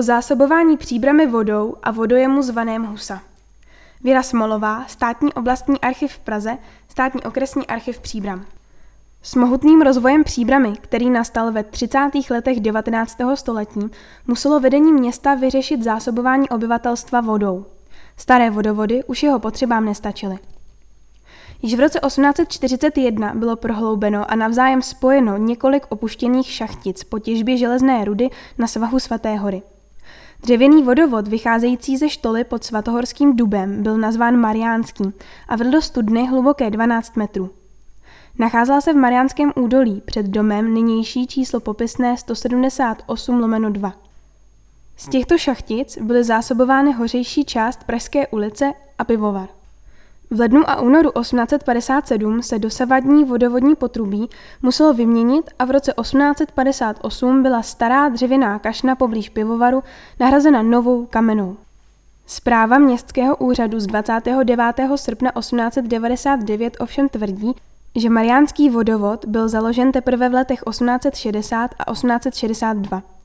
O zásobování příbramy vodou a vodojemu zvaném Husa. Věra Smolová, státní oblastní archiv v Praze, státní okresní archiv Příbram. S mohutným rozvojem příbramy, který nastal ve 30. letech 19. století, muselo vedení města vyřešit zásobování obyvatelstva vodou. Staré vodovody už jeho potřebám nestačily. Již v roce 1841 bylo prohloubeno a navzájem spojeno několik opuštěných šachtic po těžbě železné rudy na svahu Svaté hory. Dřevěný vodovod vycházející ze štoly pod svatohorským dubem byl nazván Mariánský a vedl do studny hluboké 12 metrů. Nacházela se v Mariánském údolí před domem nynější číslo popisné 178 lomeno 2. Z těchto šachtic byly zásobovány hořejší část Pražské ulice a pivovar. V lednu a únoru 1857 se dosavadní vodovodní potrubí muselo vyměnit a v roce 1858 byla stará dřevěná kašna poblíž pivovaru nahrazena novou kamenou. Zpráva městského úřadu z 29. srpna 1899 ovšem tvrdí, že Mariánský vodovod byl založen teprve v letech 1860 a 1862.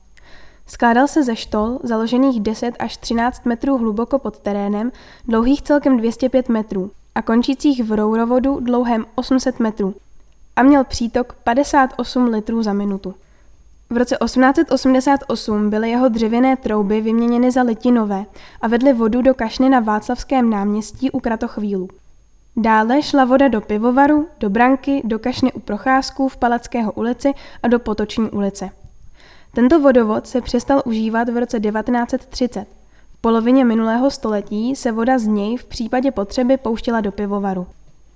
Skládal se ze štol, založených 10 až 13 metrů hluboko pod terénem, dlouhých celkem 205 metrů a končících v rourovodu dlouhém 800 metrů a měl přítok 58 litrů za minutu. V roce 1888 byly jeho dřevěné trouby vyměněny za litinové a vedly vodu do kašny na Václavském náměstí u Kratochvílu. Dále šla voda do pivovaru, do branky, do kašny u Procházků v Palackého ulici a do Potoční ulice. Tento vodovod se přestal užívat v roce 1930. V polovině minulého století se voda z něj v případě potřeby pouštěla do pivovaru.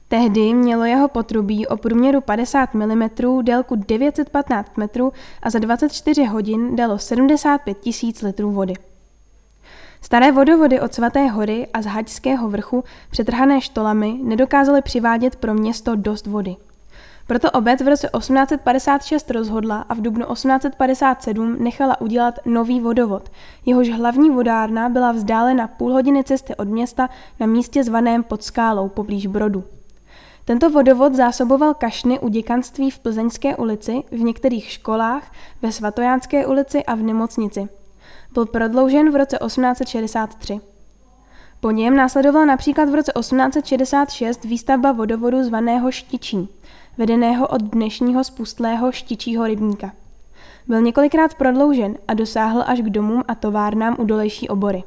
Tehdy mělo jeho potrubí o průměru 50 mm, délku 915 metrů a za 24 hodin dalo 75 tisíc litrů vody. Staré vodovody od Svaté hory a z Haďského vrchu, přetrhané štolami, nedokázaly přivádět pro město dost vody. Proto obec v roce 1856 rozhodla a v dubnu 1857 nechala udělat nový vodovod. Jehož hlavní vodárna byla vzdálena půl hodiny cesty od města na místě zvaném pod skálou poblíž Brodu. Tento vodovod zásoboval kašny u děkanství v Plzeňské ulici, v některých školách, ve Svatojánské ulici a v nemocnici. Byl prodloužen v roce 1863. Po něm následovala například v roce 1866 výstavba vodovodu zvaného Štičí vedeného od dnešního spustlého štičího rybníka. Byl několikrát prodloužen a dosáhl až k domům a továrnám u dolejší obory.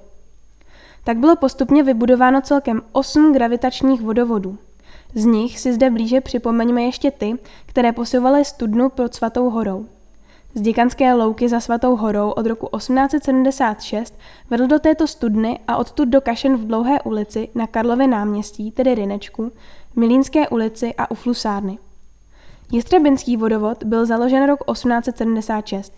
Tak bylo postupně vybudováno celkem osm gravitačních vodovodů. Z nich si zde blíže připomeňme ještě ty, které posilovaly studnu pod Svatou horou. Z děkanské louky za Svatou horou od roku 1876 vedl do této studny a odtud do Kašen v Dlouhé ulici na Karlově náměstí, tedy Rynečku, Milínské ulici a u Flusárny. Jistřebinský vodovod byl založen rok 1876.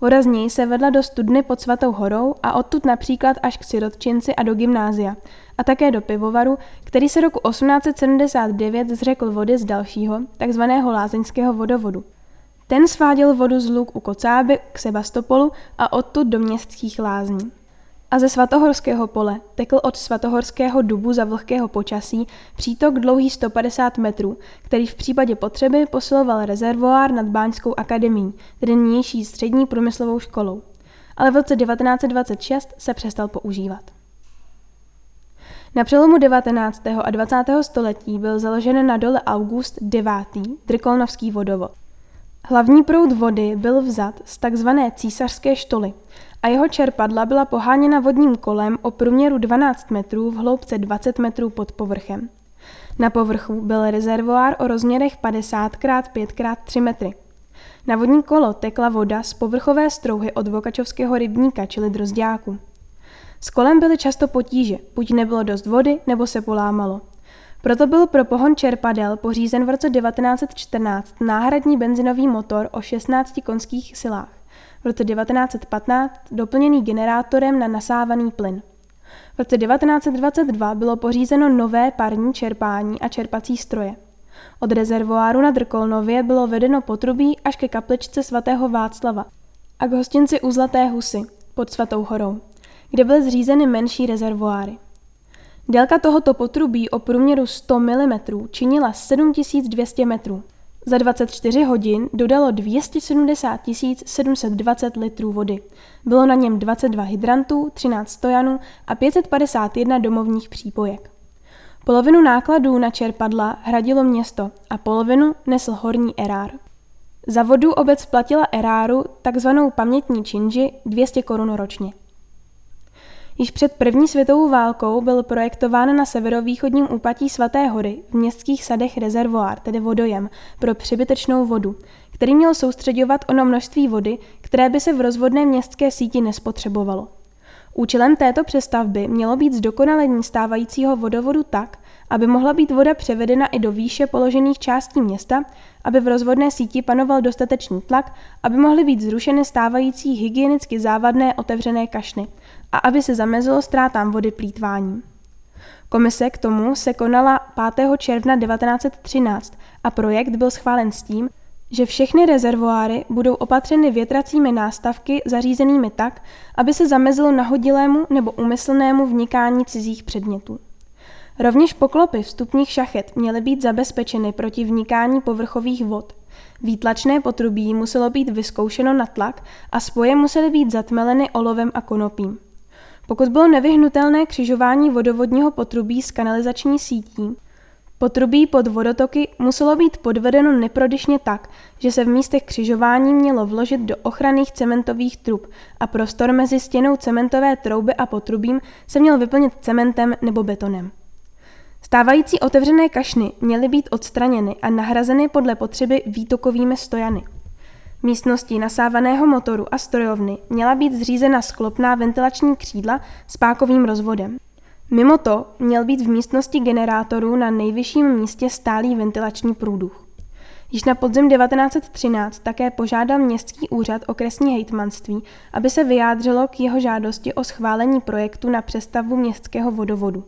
Voda z něj se vedla do studny pod Svatou horou a odtud například až k sirotčinci a do gymnázia, a také do pivovaru, který se roku 1879 zřekl vody z dalšího, takzvaného lázeňského vodovodu. Ten sváděl vodu z luk u Kocáby k Sebastopolu a odtud do městských lázní a ze Svatohorského pole tekl od Svatohorského dubu za vlhkého počasí přítok dlouhý 150 metrů, který v případě potřeby posiloval rezervoár nad Báňskou akademií, tedy nynější střední průmyslovou školou. Ale v roce 1926 se přestal používat. Na přelomu 19. a 20. století byl založen na dole August IX. Drkolnovský vodovod. Hlavní proud vody byl vzat z takzvané císařské štoly a jeho čerpadla byla poháněna vodním kolem o průměru 12 metrů v hloubce 20 metrů pod povrchem. Na povrchu byl rezervoár o rozměrech 50 x 5 x 3 metry. Na vodní kolo tekla voda z povrchové strouhy od Vokačovského rybníka, čili drozďáku. S kolem byly často potíže, buď nebylo dost vody, nebo se polámalo. Proto byl pro pohon čerpadel pořízen v roce 1914 náhradní benzinový motor o 16 konských silách. V roce 1915 doplněný generátorem na nasávaný plyn. V roce 1922 bylo pořízeno nové parní čerpání a čerpací stroje. Od rezervoáru na Drkolnově bylo vedeno potrubí až ke kapličce svatého Václava a k hostinci u Zlaté husy pod Svatou horou, kde byly zřízeny menší rezervoáry. Délka tohoto potrubí o průměru 100 mm činila 7200 metrů. Za 24 hodin dodalo 270 720 litrů vody. Bylo na něm 22 hydrantů, 13 stojanů a 551 domovních přípojek. Polovinu nákladů na čerpadla hradilo město a polovinu nesl horní erár. Za vodu obec platila eráru, takzvanou pamětní činži, 200 korun ročně. Již před první světovou válkou byl projektován na severovýchodním úpatí Svaté hory v městských sadech rezervoár, tedy vodojem, pro přebytečnou vodu, který měl soustředovat ono množství vody, které by se v rozvodné městské síti nespotřebovalo. Účelem této přestavby mělo být zdokonalení stávajícího vodovodu tak, aby mohla být voda převedena i do výše položených částí města, aby v rozvodné síti panoval dostatečný tlak, aby mohly být zrušeny stávající hygienicky závadné otevřené kašny a aby se zamezilo ztrátám vody plítvání. Komise k tomu se konala 5. června 1913 a projekt byl schválen s tím, že všechny rezervoáry budou opatřeny větracími nástavky zařízenými tak, aby se zamezilo nahodilému nebo umyslnému vnikání cizích předmětů. Rovněž poklopy vstupních šachet měly být zabezpečeny proti vnikání povrchových vod. Výtlačné potrubí muselo být vyzkoušeno na tlak a spoje musely být zatmeleny olovem a konopím. Pokud bylo nevyhnutelné křižování vodovodního potrubí s kanalizační sítí, potrubí pod vodotoky muselo být podvedeno neprodyšně tak, že se v místech křižování mělo vložit do ochranných cementových trub a prostor mezi stěnou cementové trouby a potrubím se měl vyplnit cementem nebo betonem. Stávající otevřené kašny měly být odstraněny a nahrazeny podle potřeby výtokovými stojany. Místností nasávaného motoru a strojovny měla být zřízena sklopná ventilační křídla s pákovým rozvodem. Mimo to měl být v místnosti generátorů na nejvyšším místě stálý ventilační průduch. Již na podzim 1913 také požádal městský úřad okresní hejtmanství, aby se vyjádřilo k jeho žádosti o schválení projektu na přestavbu městského vodovodu.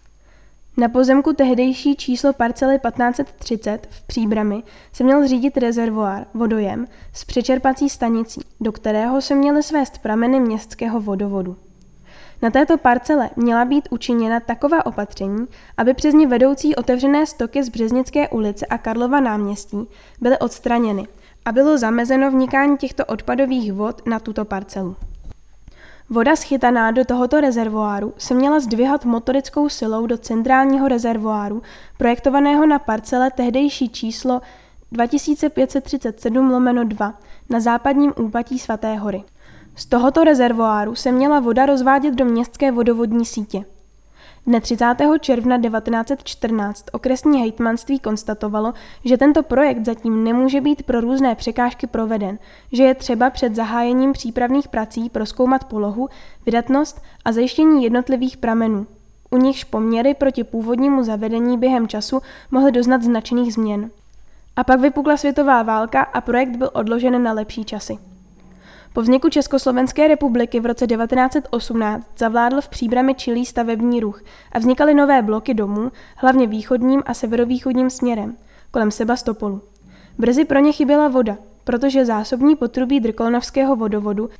Na pozemku tehdejší číslo parcely 1530 v Příbrami se měl zřídit rezervoár, vodojem, s přečerpací stanicí, do kterého se měly svést prameny městského vodovodu. Na této parcele měla být učiněna taková opatření, aby přes ní vedoucí otevřené stoky z Březnické ulice a Karlova náměstí byly odstraněny a bylo zamezeno vnikání těchto odpadových vod na tuto parcelu. Voda schytaná do tohoto rezervoáru se měla zdvihat motorickou silou do centrálního rezervoáru, projektovaného na parcele tehdejší číslo 2537 lomeno 2 na západním úpatí Svaté hory. Z tohoto rezervoáru se měla voda rozvádět do městské vodovodní sítě. Dne 30. června 1914 okresní hejtmanství konstatovalo, že tento projekt zatím nemůže být pro různé překážky proveden, že je třeba před zahájením přípravných prací proskoumat polohu, vydatnost a zajištění jednotlivých pramenů. U nichž poměry proti původnímu zavedení během času mohly doznat značných změn. A pak vypukla světová válka a projekt byl odložen na lepší časy. Po vzniku Československé republiky v roce 1918 zavládl v příbrami čilý stavební ruch a vznikaly nové bloky domů, hlavně východním a severovýchodním směrem, kolem Sebastopolu. Brzy pro ně chyběla voda, protože zásobní potrubí Drkolnovského vodovodu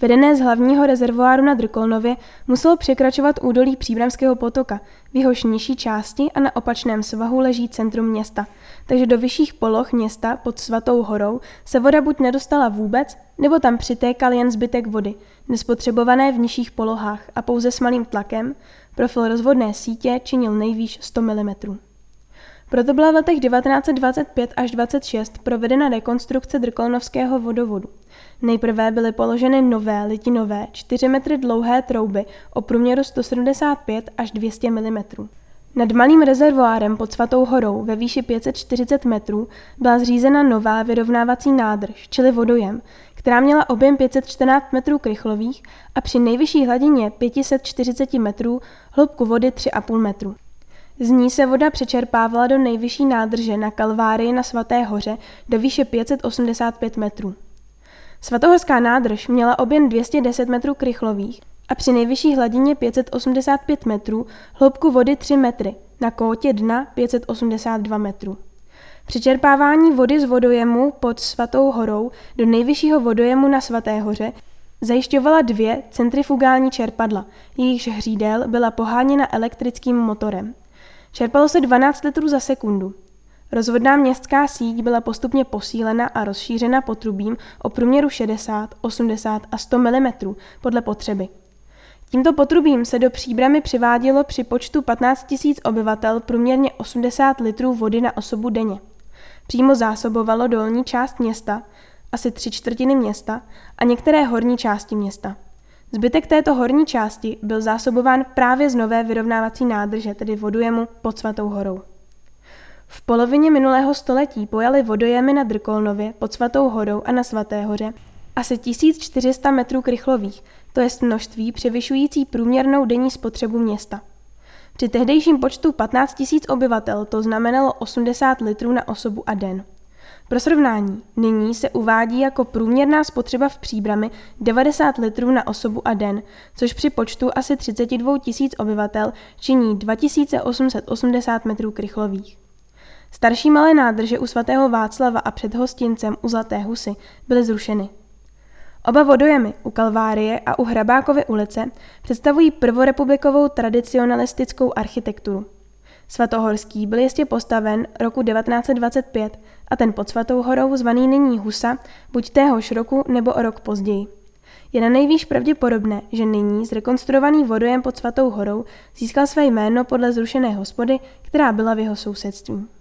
vedené z hlavního rezervoáru na Drkolnově, muselo překračovat údolí Příbramského potoka, v jehož nižší části a na opačném svahu leží centrum města, takže do vyšších poloh města pod Svatou horou se voda buď nedostala vůbec, nebo tam přitékal jen zbytek vody, nespotřebované v nižších polohách a pouze s malým tlakem, profil rozvodné sítě činil nejvýš 100 mm. Proto byla v letech 1925 až 26 provedena rekonstrukce Drkolnovského vodovodu. Nejprve byly položeny nové litinové 4 metry dlouhé trouby o průměru 175 až 200 mm. Nad malým rezervoárem pod Svatou horou ve výši 540 metrů byla zřízena nová vyrovnávací nádrž, čili vodojem, která měla objem 514 metrů krychlových a při nejvyšší hladině 540 metrů hloubku vody 3,5 metru. Z ní se voda přečerpávala do nejvyšší nádrže na Kalvárii na Svaté hoře do výše 585 metrů. Svatohorská nádrž měla objem 210 metrů krychlových a při nejvyšší hladině 585 metrů hloubku vody 3 metry, na kótě dna 582 metrů. Přečerpávání vody z vodojemu pod Svatou horou do nejvyššího vodojemu na Svaté hoře zajišťovala dvě centrifugální čerpadla, jejichž hřídel byla poháněna elektrickým motorem. Čerpalo se 12 litrů za sekundu. Rozvodná městská síť byla postupně posílena a rozšířena potrubím o průměru 60, 80 a 100 mm podle potřeby. Tímto potrubím se do příbramy přivádělo při počtu 15 000 obyvatel průměrně 80 litrů vody na osobu denně. Přímo zásobovalo dolní část města, asi tři čtvrtiny města a některé horní části města. Zbytek této horní části byl zásobován právě z nové vyrovnávací nádrže, tedy vodojemu pod Svatou horou. V polovině minulého století pojali vodojemy na Drkolnově pod Svatou horou a na Svaté hoře asi 1400 metrů krychlových, to je množství převyšující průměrnou denní spotřebu města. Při tehdejším počtu 15 000 obyvatel to znamenalo 80 litrů na osobu a den. Pro srovnání, nyní se uvádí jako průměrná spotřeba v příbrami 90 litrů na osobu a den, což při počtu asi 32 000 obyvatel činí 2880 metrů krychlových. Starší malé nádrže u svatého Václava a před hostincem u Zlaté husy byly zrušeny. Oba vodojemy u Kalvárie a u Hrabákovy ulice představují prvorepublikovou tradicionalistickou architekturu. Svatohorský byl jistě postaven roku 1925 a ten pod Svatou horou zvaný nyní Husa buď téhož roku nebo o rok později. Je na nejvýš pravděpodobné, že nyní zrekonstruovaný vodojem pod Svatou horou získal své jméno podle zrušené hospody, která byla v jeho sousedství.